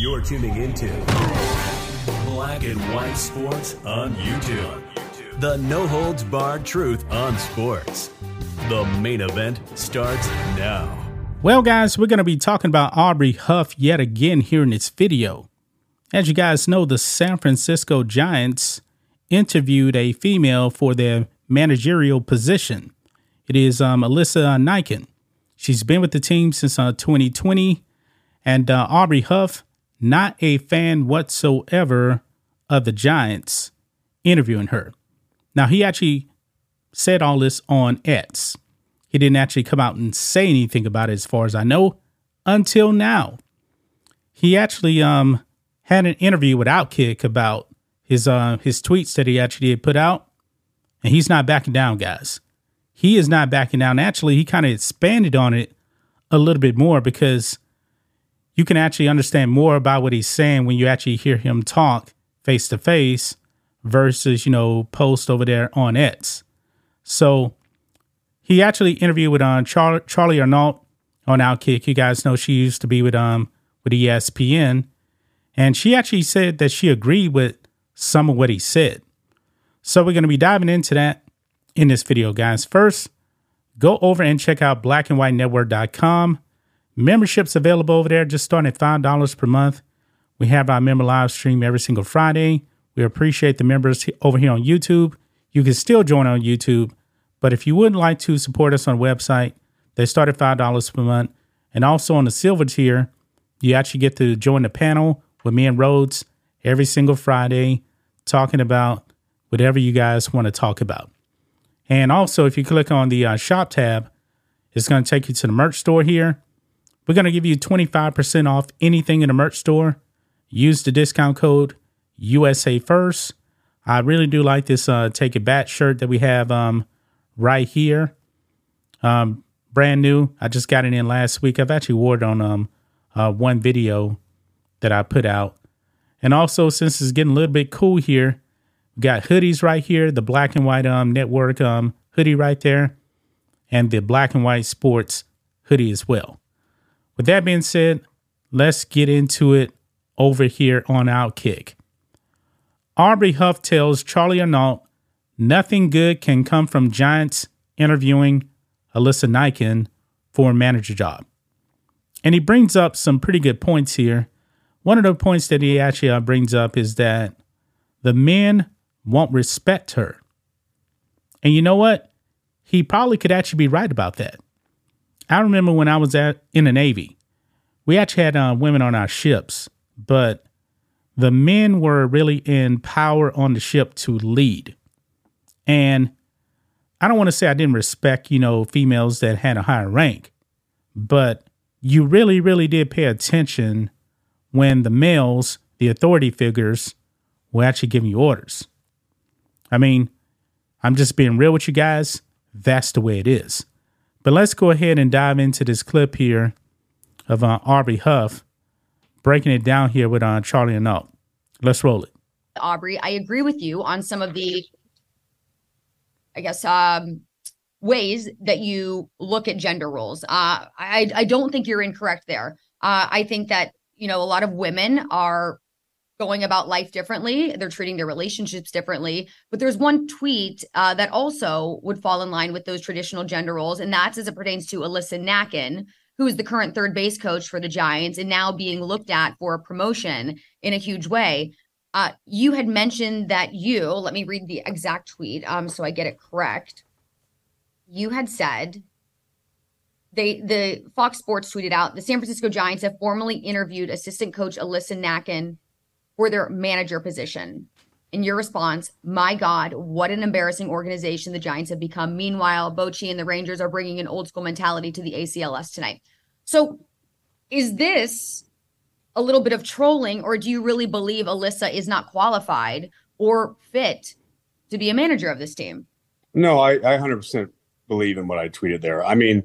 You're tuning into Black and White Sports on YouTube. The no holds barred truth on sports. The main event starts now. Well, guys, we're going to be talking about Aubrey Huff yet again here in this video. As you guys know, the San Francisco Giants interviewed a female for their managerial position. It is um, Alyssa Nakken. She's been with the team since uh, 2020. And uh, Aubrey Huff, not a fan whatsoever of the Giants, interviewing her. Now, he actually said all this on X. He didn't actually come out and say anything about it, as far as I know, until now. He actually um, had an interview with Outkick about his uh, his tweets that he actually put out, and he's not backing down, guys he is not backing down. Actually, he kind of expanded on it a little bit more because you can actually understand more about what he's saying when you actually hear him talk face to face versus, you know, post over there on X. So he actually interviewed with um, Char- Charly Arnolt on Outkick. You guys know she used to be with um with ESPN, and she actually said that she agreed with some of what he said. So we're going to be diving into that in this video, guys. First, go over and check out blackandwhitenetwork.com. Memberships available over there, just starting at $5 per month. We have our member live stream every single Friday. We appreciate the members over here on YouTube. You can still join on YouTube, but if you would like to support us on the website, they start at $5 per month. And also on the silver tier, you actually get to join the panel with me and Rhodes every single Friday, talking about whatever you guys want to talk about. And also, if you click on the uh, shop tab, it's going to take you to the merch store here. We're going to give you 25% off anything in the merch store. Use the discount code USA First. I really do like this uh, Take It Back shirt that we have um, right here. Um, brand new. I just got it in last week. I've actually wore it on um, uh, one video that I put out. And also, since it's getting a little bit cool here, we got hoodies right here, the black and white um network um hoodie right there, and the black and white sports hoodie as well. With that being said, let's get into it over here on Outkick. Aubrey Huff tells Charly Arnolt nothing good can come from Giants interviewing Alyssa Nakken for a manager job. And he brings up some pretty good points here. One of the points that he actually uh, brings up is that the men won't respect her. And you know what? He probably could actually be right about that. I remember when I was at in the Navy, we actually had uh, women on our ships, but the men were really in power on the ship to lead. And I don't want to say I didn't respect, you know, females that had a higher rank, but you really, really did pay attention when the males, the authority figures, were actually giving you orders. I mean, I'm just being real with you guys. That's the way it is. But let's go ahead and dive into this clip here of uh, Aubrey Huff breaking it down here with uh, Charly Arnolt. Let's roll it. Aubrey, I agree with you on some of the, I guess, um, ways that you look at gender roles. Uh, I I don't think you're incorrect there. Uh, I think that you know a lot of women are going about life differently. They're treating their relationships differently. But there's one tweet uh, that also would fall in line with those traditional gender roles, and that's as it pertains to Alyssa Nakken, who is the current third base coach for the Giants and now being looked at for a promotion in a huge way. Uh, you had mentioned that you, let me read the exact tweet um, so I get it correct. You had said, they the Fox Sports tweeted out the San Francisco Giants have formally interviewed assistant coach Alyssa Nakken for their manager position. In your response, my God, what an embarrassing organization the Giants have become. Meanwhile, Bochy and the Rangers are bringing an old school mentality to the ALCS tonight. So is this a little bit of trolling, or do you really believe Alyssa is not qualified or fit to be a manager of this team? No, I, I 100% believe in what I tweeted there. I mean,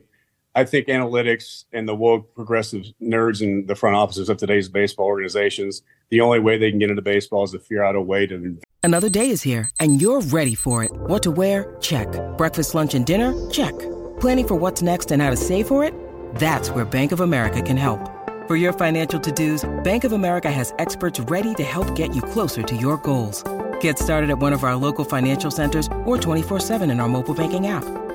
I think analytics and the woke progressive nerds in the front offices of today's baseball organizations, the only way they can get into baseball is to figure out a way to. Another day is here, and you're ready for it. What to wear? Check. Breakfast, lunch, and dinner? Check. Planning for what's next and how to save for it? That's where Bank of America can help. For your financial to dos, Bank of America has experts ready to help get you closer to your goals. Get started at one of our local financial centers or 24-7 in our mobile banking app.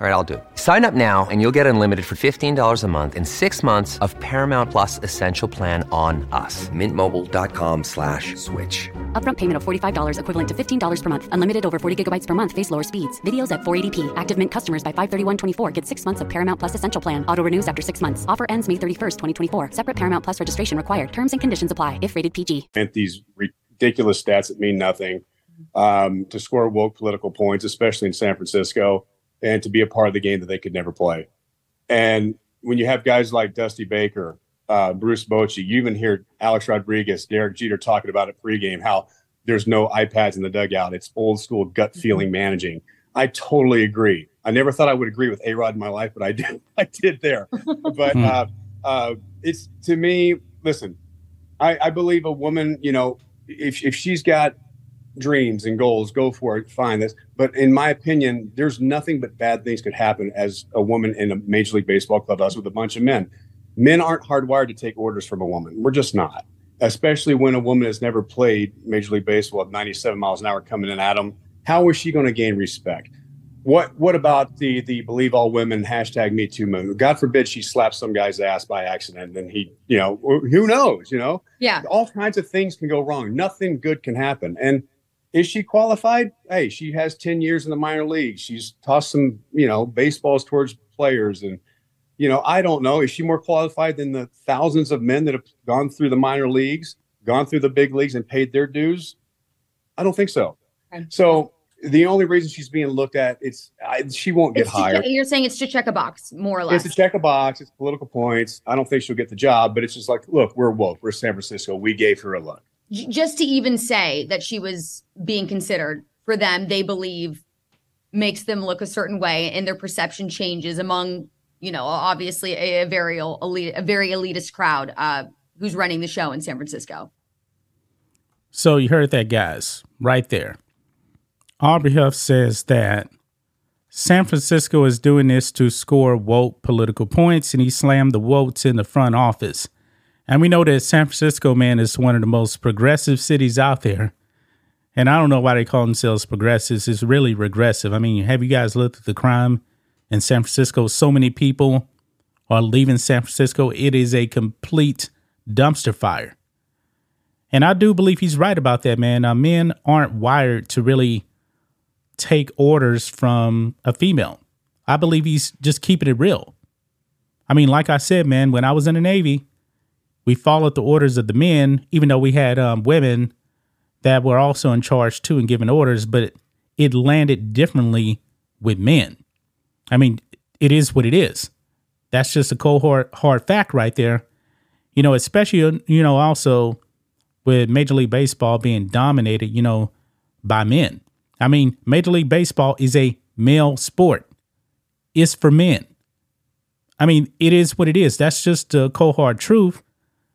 All right, I'll do it. Sign up now and you'll get unlimited for $15 a month in six months of Paramount Plus Essential Plan on us. Mintmobile.com slash switch. Upfront payment of $45 equivalent to $15 per month. Unlimited over 40 gigabytes per month. Face lower speeds. Videos at 480p. Active Mint customers by 531.24 get six months of Paramount Plus Essential Plan. Auto renews after six months. Offer ends May 31st, 2024. Separate Paramount Plus registration required. Terms and conditions apply if rated PG. And these ridiculous stats that mean nothing um, to score woke political points, especially in San Francisco and to be a part of the game that they could never play. And when you have guys like Dusty Baker, uh, Bruce Bochy, you even hear Alex Rodriguez, Derek Jeter talking about it pregame, how there's no iPads in the dugout. It's old school gut mm-hmm. feeling managing. I totally agree. I never thought I would agree with A Rod in my life, but I did. I did there. but hmm. uh, uh, it's to me. Listen, I, I believe a woman. You know, if if she's got dreams and goals, go for it. Fine. This, but in my opinion, there's nothing but bad things could happen as a woman in a Major League Baseball clubhouse with a bunch of men. Men aren't hardwired to take orders from a woman. We're just not. Especially when a woman has never played Major League Baseball at 97 miles an hour coming in at them. How is she going to gain respect? What What about the the believe all women hashtag Me Too movement? God forbid she slaps some guy's ass by accident, and he, you know, who knows? You know, yeah, all kinds of things can go wrong. Nothing good can happen, and is she qualified? Hey, she has 10 years in the minor leagues. She's tossed some, you know, baseballs towards players. And, you know, I don't know. Is she more qualified than the thousands of men that have gone through the minor leagues, gone through the big leagues and paid their dues? I don't think so. Okay. So the only reason she's being looked at, it's I, she won't get it's hired. You're saying it's to check a box, more or less. It's to check a box. It's political points. I don't think she'll get the job, but it's just like, look, we're woke. We're San Francisco. We gave her a look just to even say that she was being considered for them, they believe makes them look a certain way and their perception changes among, you know, obviously a, a very elite, a very elitist crowd uh, who's running the show in San Francisco. So you heard that, guys, right there. Aubrey Huff says that San Francisco is doing this to score woke political points, and he slammed the votes in the front office. And we know that San Francisco, man, is one of the most progressive cities out there. And I don't know why they call themselves progressives. It's really regressive. I mean, have you guys looked at the crime in San Francisco? So many people are leaving San Francisco. It is a complete dumpster fire. And I do believe he's right about that, man. Uh, men aren't wired to really take orders from a female. I believe he's just keeping it real. I mean, like I said, man, when I was in the Navy, we followed the orders of the men, even though we had um, women that were also in charge too and giving orders, but it, landed differently with men. I mean, it is what it is. That's just a cold hard fact right there. You know, especially you know also with Major League Baseball being dominated, you know, by men. I mean, Major League Baseball is a male sport. It's for men. I mean, it is what it is. That's just cold hard truth.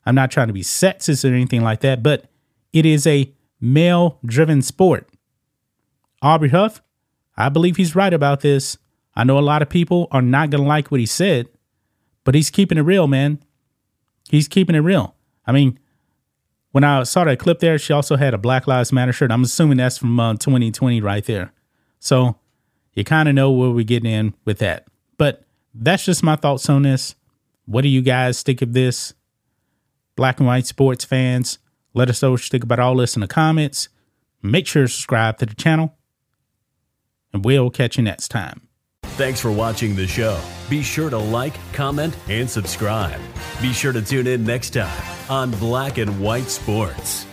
I'm not trying to be sexist or anything like that, but it is a male driven sport. Aubrey Huff, I believe he's right about this. I know a lot of people are not going to like what he said, but he's keeping it real, man. He's keeping it real. I mean, when I saw that clip there, she also had a Black Lives Matter shirt. I'm assuming that's from uh, 2020 right there. So you kind of know where we're getting in with that. But that's just my thoughts on this. What do you guys think of this? Black and white sports fans. Let us know what you think about all this in the comments. Make sure to subscribe to the channel, and we'll catch you next time. Thanks for watching the show. Be sure to like, comment, and subscribe. Be sure to tune in next time on Black and White Sports.